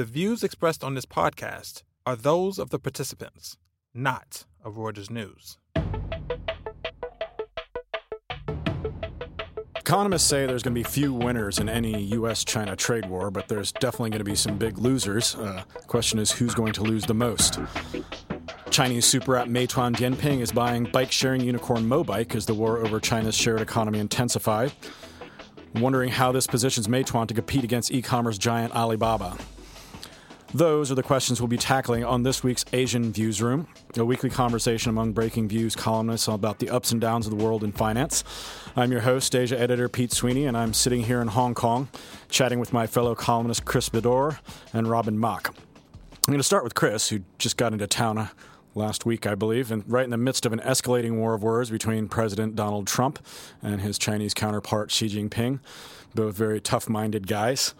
The views expressed on this podcast are those of the participants, not of Reuters News. Economists say there's going to be few winners in any U.S. China trade war, but there's definitely going to be some big losers. Uh, question is who's going to lose the most? Chinese super app Meituan Dianping is buying bike sharing unicorn Mobike as the war over China's shared economy intensifies. Wondering how this positions Meituan to compete against e commerce giant Alibaba. Those are the questions we'll be tackling on this week's Asian Viewsroom, a weekly conversation among Breakingviews columnists about the ups and downs of the world in finance. I'm your host, Asia editor Pete Sweeney, and I'm sitting here in Hong Kong chatting with my fellow columnists Chris Beddor and Robin Mak. I'm going to start with Chris, who just got into town uh, last week, I believe, and right in the midst of an escalating war of words between President Donald Trump and his Chinese counterpart Xi Jinping, both very tough minded guys.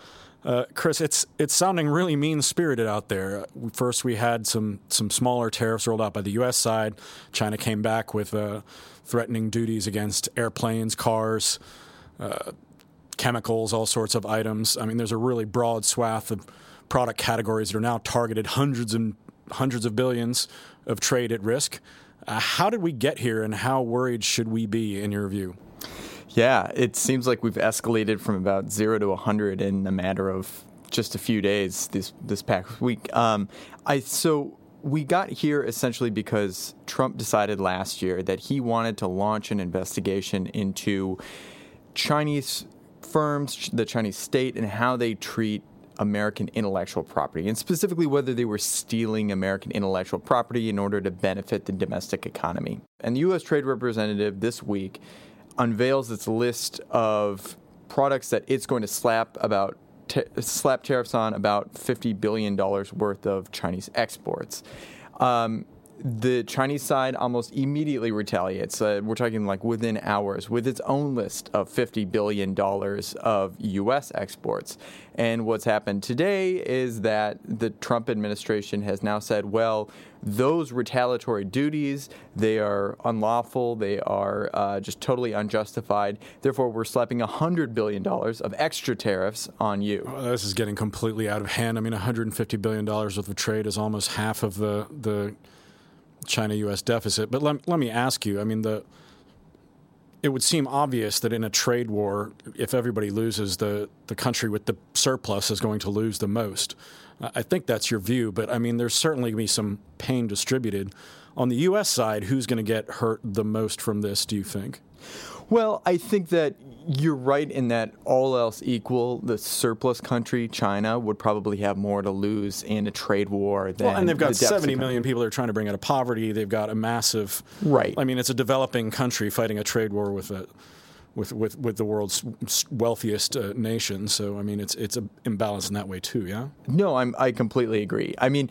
Uh, Chris, it's it's sounding really mean spirited out there. First, we had some some smaller tariffs rolled out by the U.S. side. China came back with uh, threatening duties against airplanes, cars, uh, chemicals, all sorts of items. I mean, there's a really broad swath of product categories that are now targeted hundreds and hundreds of billions of trade at risk. Uh, how did we get here, and how worried should we be, in your view? Yeah, it seems like we've escalated from about zero to 100 in a matter of just a few days this this past week. Um, I so we got here essentially because Trump decided last year that he wanted to launch an investigation into Chinese firms, the Chinese state, and how they treat American intellectual property, and specifically whether they were stealing American intellectual property in order to benefit the domestic economy. And the U.S. Trade Representative this week unveils its list of products that it's going to slap about t- slap tariffs on about fifty billion dollars worth of Chinese exports. Um, the Chinese side almost immediately retaliates. Uh, we're talking like within hours with its own list of $50 billion of U.S. exports. And what's happened today is that the Trump administration has now said, well, those retaliatory duties, they are unlawful, they are uh, just totally unjustified. Therefore, we're slapping $100 billion of extra tariffs on you. This is getting completely out of hand. I mean, $150 billion worth of trade is almost half of the, the China U.S. deficit. But let, let me ask you. I mean, the it would seem obvious that in a trade war, if everybody loses, the the country with the surplus is going to lose the most. I think that's your view, but I mean, there's certainly going to be some pain distributed. On the U.S. side, who's going to get hurt the most from this? Do you think? Well, I think that you're right in that all else equal, the surplus country, China, would probably have more to lose in a trade war than. Well, and they've got the 70 million people they're trying to bring out of poverty. They've got a massive. Right. I mean, it's a developing country fighting a trade war with a. With, with, with the world's wealthiest uh, nation, so I mean it's it's an imbalance in that way too, yeah. No, I'm I completely agree. I mean,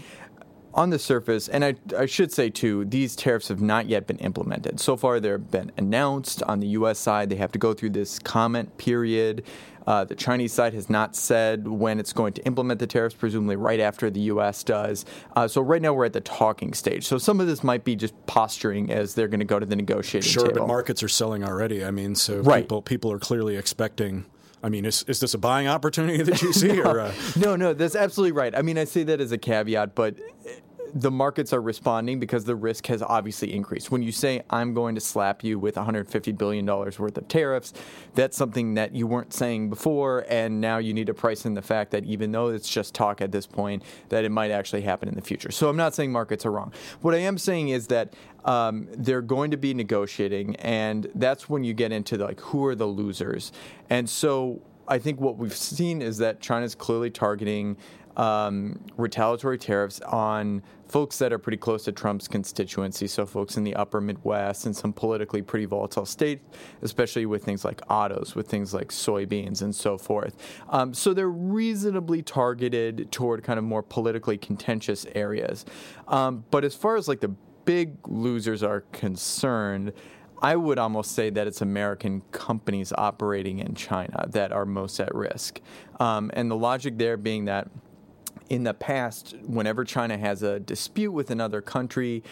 on the surface, and I, I, should say too, these tariffs have not yet been implemented. So far, they've been announced on the U.S. side. They have to go through this comment period. Uh, the Chinese side has not said when it's going to implement the tariffs, presumably right after the U.S. does. Uh, so right now we're at the talking stage. So some of this might be just posturing as they're going to go to the negotiating sure, table. but markets are selling already. I mean, so right. people people are clearly expecting. I mean, is, is this a buying opportunity that you see? no, or, uh... no, no, that's absolutely right. I mean, I say that as a caveat, but the markets are responding because the risk has obviously increased. When you say, I'm going to slap you with $150 billion worth of tariffs, that's something that you weren't saying before, and now you need to price in the fact that even though it's just talk at this point, that it might actually happen in the future. So I'm not saying markets are wrong. What I am saying is that um, they're going to be negotiating, and that's when you get into the, like who are the losers. And so I think what we've seen is that China's clearly targeting um, retaliatory tariffs on folks that are pretty close to Trump's constituency, so folks in the upper Midwest and some politically pretty volatile states, especially with things like autos, with things like soybeans and so forth. Um, so they're reasonably targeted toward kind of more politically contentious areas. Um, but as far as like the big losers are concerned, I would almost say that it's American companies operating in China that are most at risk. Um, and the logic there being that in the past, whenever China has a dispute with another country,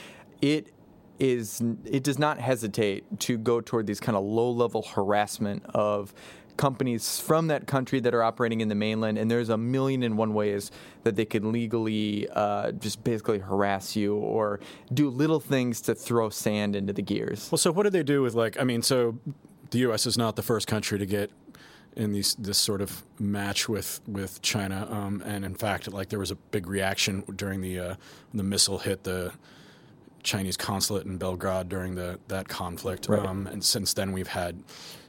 it is it does not hesitate to go toward these kind of low level harassment of companies from that country that are operating in the mainland, and there's a million and one ways that they could legally uh, just basically harass you or do little things to throw sand into the gears. Well, so what do they do with like? I mean, so the U.S. is not the first country to get in these this sort of match with with China, um, and in fact, like there was a big reaction during the uh, the missile hit the Chinese consulate in Belgrade during the that conflict, right. um, and since then we've had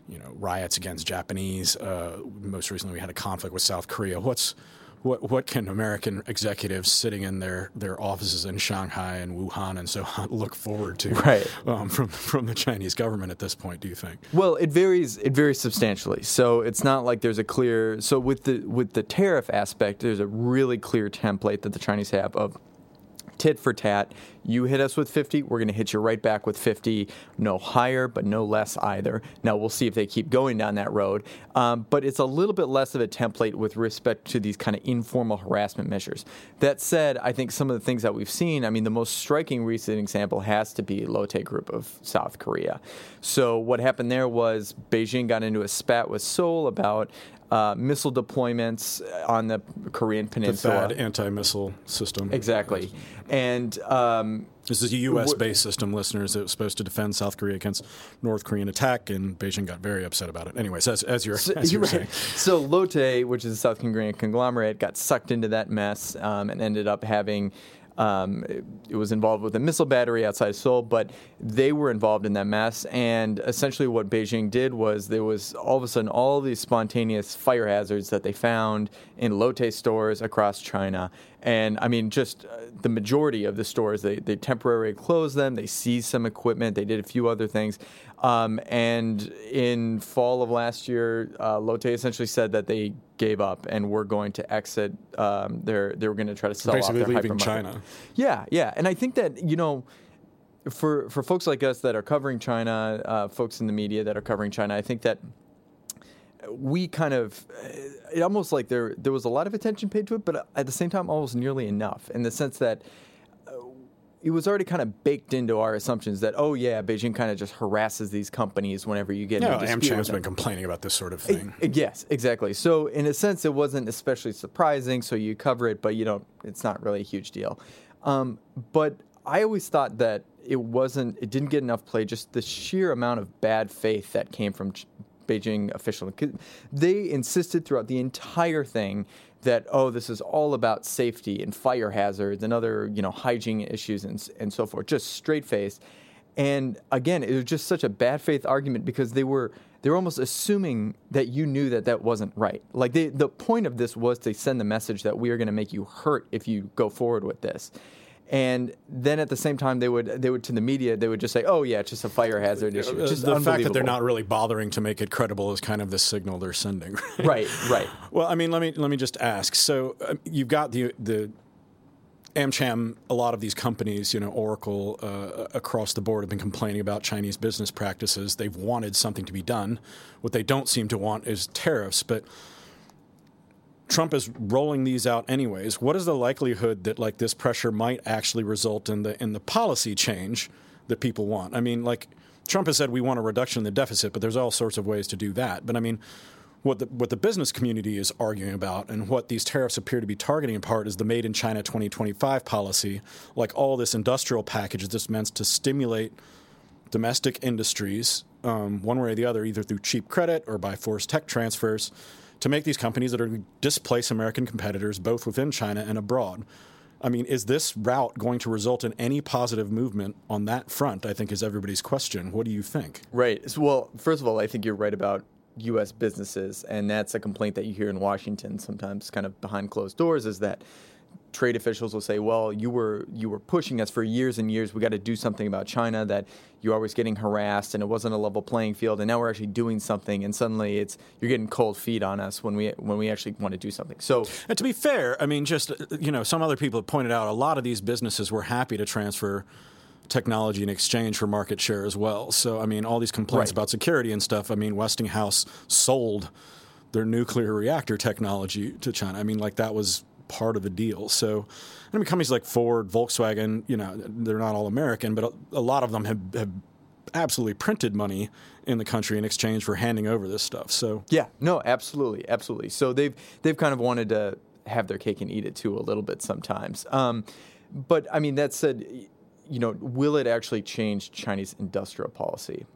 you know riots against Japanese. Uh, most recently, we had a conflict with South Korea. What's what what can American executives sitting in their, their offices in Shanghai and Wuhan and so on look forward to right. um, from from the Chinese government at this point? Do you think? Well, it varies. It varies substantially. So it's not like there's a clear. So with the with the tariff aspect, there's a really clear template that the Chinese have of tit for tat. You hit us with 50, we're going to hit you right back with 50. No higher, but no less either. Now we'll see if they keep going down that road. Um, but it's a little bit less of a template with respect to these kind of informal harassment measures. That said, I think some of the things that we've seen, I mean, the most striking recent example has to be Lotte Group of South Korea. So what happened there was Beijing got into a spat with Seoul about uh, missile deployments on the Korean Peninsula. The THAAD anti-missile system. Exactly, and um, this is a U.S.-based system, listeners. It was supposed to defend South Korea against North Korean attack, and Beijing got very upset about it. Anyways, as, as you're, so, as you're right. saying, so Lotte, which is a South Korean conglomerate, got sucked into that mess um, and ended up having um, it, it, was involved with a missile battery outside Seoul, but they were involved in that mess. And essentially, what Beijing did was there was all of a sudden all these spontaneous fire hazards that they found in Lotte stores across China. And I mean, just uh, the majority of the stores, they, they temporarily closed them, they seized some equipment, they did a few other things. Um, and in fall of last year, uh, Lotte essentially said that they gave up and were going to exit. Um, they're they were going to try to sell basically off their leaving hypermarket. China. Yeah, yeah, and I think that you know. For, for folks like us that are covering China, uh, folks in the media that are covering China, I think that we kind of it almost like there there was a lot of attention paid to it, but at the same time, almost nearly enough in the sense that it was already kind of baked into our assumptions that oh yeah, Beijing kind of just harasses these companies whenever you get. No, into AmCham's been complaining about this sort of thing. It, yes, exactly. So in a sense, it wasn't especially surprising. So you cover it, but you don't. It's not really a huge deal. Um, but I always thought that it wasn't. It didn't get enough play. Just the sheer amount of bad faith that came from Beijing official. They insisted throughout the entire thing that oh this is all about safety and fire hazards and other you know hygiene issues and and so forth just straight face. And again it was just such a bad faith argument because they were they were almost assuming that you knew that that wasn't right. Like they, the point of this was to send the message that we are going to make you hurt if you go forward with this and then at the same time they would they would to the media they would just say oh yeah it's just a fire hazard issue just the fact that they're not really bothering to make it credible is kind of the signal they're sending right right well i mean let me let me just ask so uh, you've got the the AmCham, a lot of these companies, you know, Oracle, uh, across the board have been complaining about Chinese business practices. They've wanted something to be done. What they don't seem to want is tariffs. But Trump is rolling these out anyways. What is the likelihood that like this pressure might actually result in the in the policy change that people want? I mean, like Trump has said we want a reduction in the deficit, but there's all sorts of ways to do that. But I mean, what the what the business community is arguing about and what these tariffs appear to be targeting in part is the made in China 2025 policy, like all this industrial package just meant to stimulate domestic industries um, one way or the other, either through cheap credit or by forced tech transfers to make these companies that are displace American competitors both within China and abroad. I mean, is this route going to result in any positive movement on that front? I think is everybody's question. What do you think? Right. So, well, first of all, I think you're right about U.S. businesses, and that's a complaint that you hear in Washington sometimes, kind of behind closed doors, is that trade officials will say, "Well, you were you were pushing us for years and years. We got to do something about China. That you're always getting harassed, and it wasn't a level playing field. And now we're actually doing something, and suddenly it's you're getting cold feet on us when we when we actually want to do something." So, and to be fair, I mean, just you know, some other people have pointed out a lot of these businesses were happy to transfer technology in exchange for market share as well. So, I mean, all these complaints Right. about security and stuff. I mean, Westinghouse sold their nuclear reactor technology to China. I mean, like that was part of the deal. So, I mean, companies like Ford, Volkswagen, you know, they're not all American, but a, a lot of them have, have absolutely printed money in the country in exchange for handing over this stuff. So yeah, no, absolutely, absolutely. So they've they've kind of wanted to have their cake and eat it too a little bit sometimes. Um, but I mean, that said, you know, will it actually change Chinese industrial policy?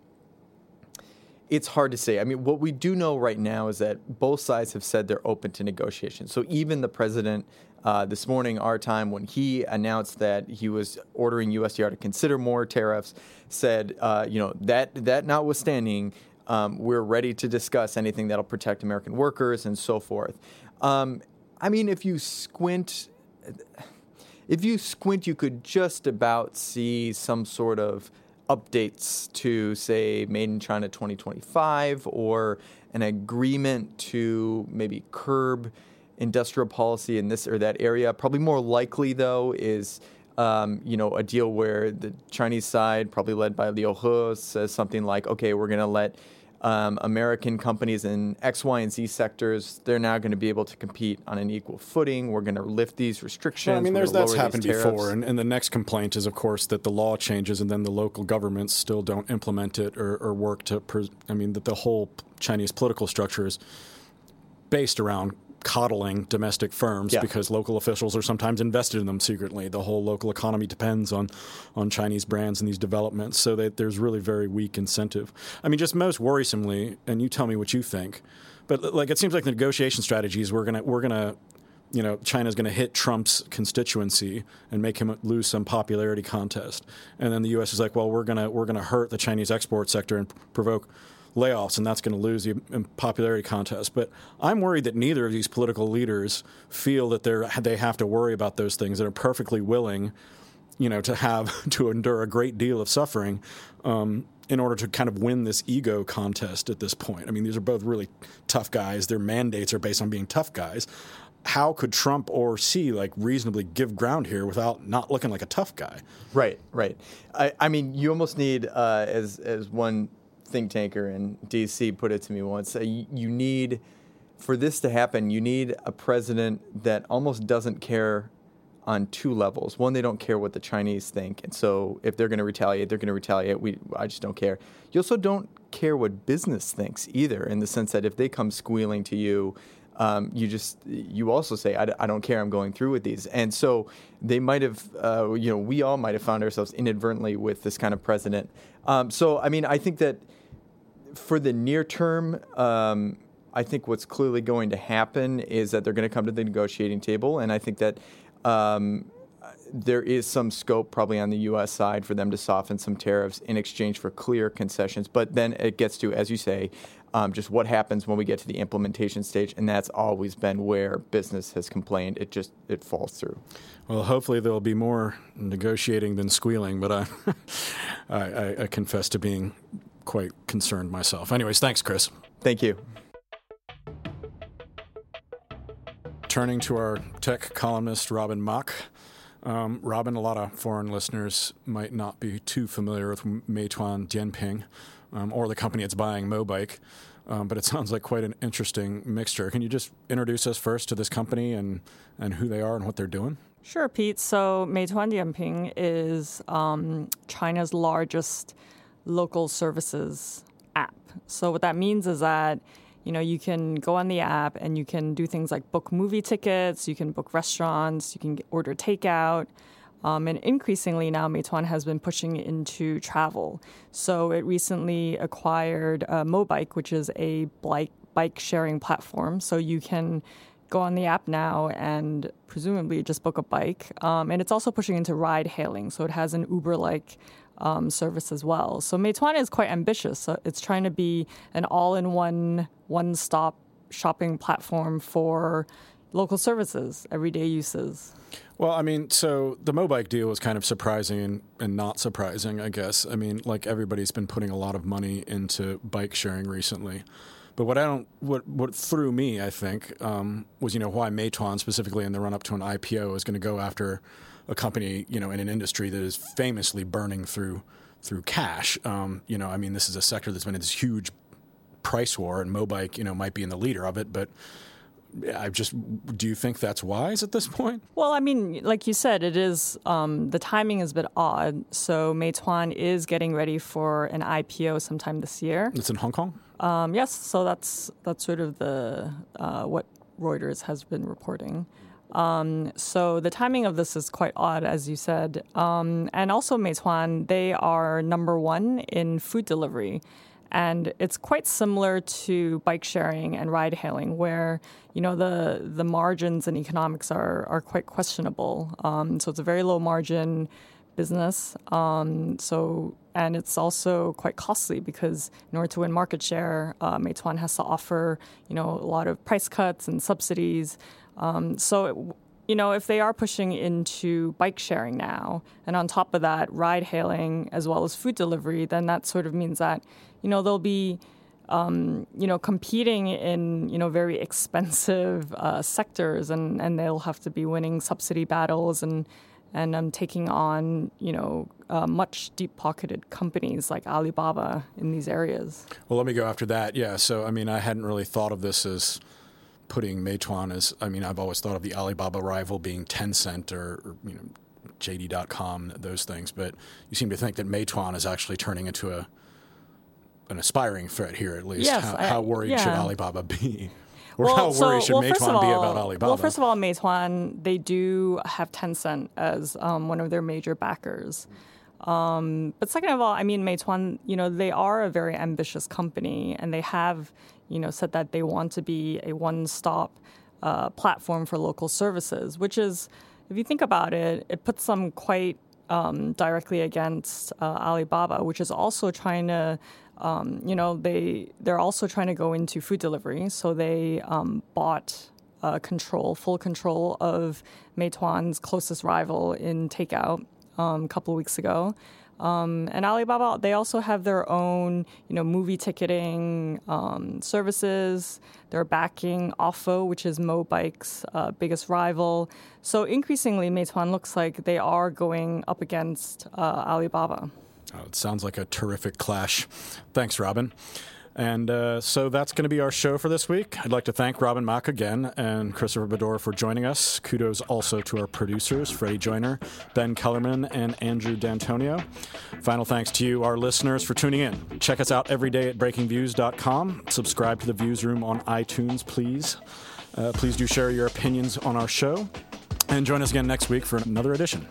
It's hard to say. I mean, what we do know right now is that both sides have said they're open to negotiation. So even the president uh, this morning, our time, when he announced that he was ordering USTR to consider more tariffs, said, uh, you know, that that notwithstanding, um, we're ready to discuss anything that'll protect American workers and so forth. Um, I mean, if you squint, if you squint, you could just about see some sort of updates to, say, Made in China 2025 or an agreement to maybe curb industrial policy in this or that area. Probably more likely, though, is um, you know a deal where the Chinese side, probably led by Liu He, says something like, "Okay, we're going to let." Um, American companies in X, Y, and Z sectors, they're now going to be able to compete on an equal footing. We're going to lift these restrictions. Well, I mean, there's that's happened before. And, and, the next complaint is, of course, that the law changes and then the local governments still don't implement it or, or work to. Pres- I mean, that the whole Chinese political structure is based around coddling domestic firms yeah. because local officials are sometimes invested in them secretly. The whole local economy depends on on Chinese brands and these developments, so that there's really very weak incentive. I mean, just most worrisomely, and you tell me what you think, but like it seems like the negotiation strategies we're gonna we're gonna you know, China's going to hit Trump's constituency and make him lose some popularity contest, and then the U.S. is like, well, we're gonna we're gonna hurt the Chinese export sector and provoke layoffs, and that's going to lose the popularity contest. But I'm worried that neither of these political leaders feel that they're they have to worry about those things. That are perfectly willing, you know, to have to endure a great deal of suffering. Um, in order to kind of win this ego contest at this point. I mean, these are both really tough guys. Their mandates are based on being tough guys. How could Trump or Xi like reasonably give ground here without not looking like a tough guy? Right, right. I, I mean, you almost need, uh, as as one think tanker in DC put it to me once. Uh, you need, for this to happen, you need a president that almost doesn't care on two levels. One, they don't care what the Chinese think, and so if they're going to retaliate, they're going to retaliate. We, I just don't care. You also don't care what business thinks either, in the sense that if they come squealing to you, um, you just you also say I, I, don't care i'm going through with these and so they might have uh, you know we all might have found ourselves inadvertently with this kind of president um, so i mean i think that for the near term, um, I think what's clearly going to happen is that they're going to come to the negotiating table, and I think that um, there is some scope probably on the U.S. side for them to soften some tariffs in exchange for clear concessions. But then it gets to, as you say, um, just what happens when we get to the implementation stage, and that's always been where business has complained. It just it falls through. Well, hopefully there will be more negotiating than squealing, but I, I, I confess to being quite concerned myself. Anyways, thanks, Chris. Thank you. Turning to our tech columnist, Robin Mak. Um, Robin, a lot of foreign listeners might not be too familiar with Meituan Dianping um, or the company it's buying, Mobike, um, but it sounds like quite an interesting mixture. Can you just introduce us first to this company and, and who they are and what they're doing? Sure, Pete. So Meituan Dianping is um, China's largest local services app. So what that means is that you know you can go on the app and you can do things like book movie tickets, you can book restaurants, you can order takeout. Um, and increasingly now, Meituan has been pushing into travel. So it recently acquired uh, Mobike, which is a bike, bike sharing platform. So you can go on the app now and presumably just book a bike. Um, and it's also pushing into ride hailing. So it has an Uber like um, service as well. So Meituan is quite ambitious. It's trying to be an all-in-one, one-stop shopping platform for local services, everyday uses. Well, I mean, so the Mobike deal was kind of surprising and, and, not surprising, I guess. I mean, like everybody's been putting a lot of money into bike sharing recently. But what I don't, what what threw me, I think, um, was you know why Meituan specifically in the run up to an IPO is going to go after a company, you know, in an industry that is famously burning through through cash. Um, you know, I mean, this is a sector that's been in this huge price war, and Mobike, you know, might be in the leader of it, but I just do you think that's wise at this point? Well, I mean, like you said, it is um, the timing is a bit odd. So Meituan is getting ready for an IPO sometime this year. It's in Hong Kong. Um, yes, so that's that's sort of the uh, what Reuters has been reporting. Um, so the timing of this is quite odd, as you said. Um, and also, Meituan, they are number one in food delivery. And it's quite similar to bike sharing and ride hailing, where you know the the margins and economics are are quite questionable. Um, so it's a very low margin business. Um, so and it's also quite costly because in order to win market share, uh, Meituan has to offer you know a lot of price cuts and subsidies. Um, so, you know, if they are pushing into bike sharing now, and on top of that, ride hailing as well as food delivery, then that sort of means that, you know, they'll be, um, you know, competing in, you know, very expensive uh, sectors, and, and they'll have to be winning subsidy battles and and um, taking on, you know, uh, much deep-pocketed companies like Alibaba in these areas. Well, let me go after that. Yeah. So, I mean, I hadn't really thought of this as putting Meituan as, I mean, I've always thought of the Alibaba rival being Tencent or, or you know, JD.com, those things. But you seem to think that Meituan is actually turning into a an aspiring threat here, at least. Yes, how, I, how worried yeah. should Alibaba be? Or well, how worried so, should well, Meituan all, be about Alibaba? Well, first of all, Meituan, they do have Tencent as um, one of their major backers. Um, but second of all, I mean, Meituan, you know, they are a very ambitious company, and they have, you know, said that they want to be a one-stop uh, platform for local services, which is, if you think about it, it puts them quite um, directly against uh, Alibaba, which is also trying to, um, you know, they they're also trying to go into food delivery, so they um, bought. Uh, control, full control of Meituan's closest rival in takeout um, a couple of weeks ago. Um, and Alibaba, they also have their own, you know, movie ticketing um, services. They're backing Ofo, which is Mobike's uh, biggest rival. So increasingly, Meituan looks like they are going up against uh, Alibaba. Oh, it sounds like a terrific clash. Thanks, Robin. And uh, so that's going to be our show for this week. I'd like to thank Robin Mak again and Christopher Beddor for joining us. Kudos also to our producers, Freddie Joyner, Ben Kellerman, and Andrew D'Antonio. Final thanks to you, our listeners, for tuning in. Check us out every day at breakingviews.com. Subscribe to the Viewsroom on iTunes, please. Uh, please do share your opinions on our show. And join us again next week for another edition.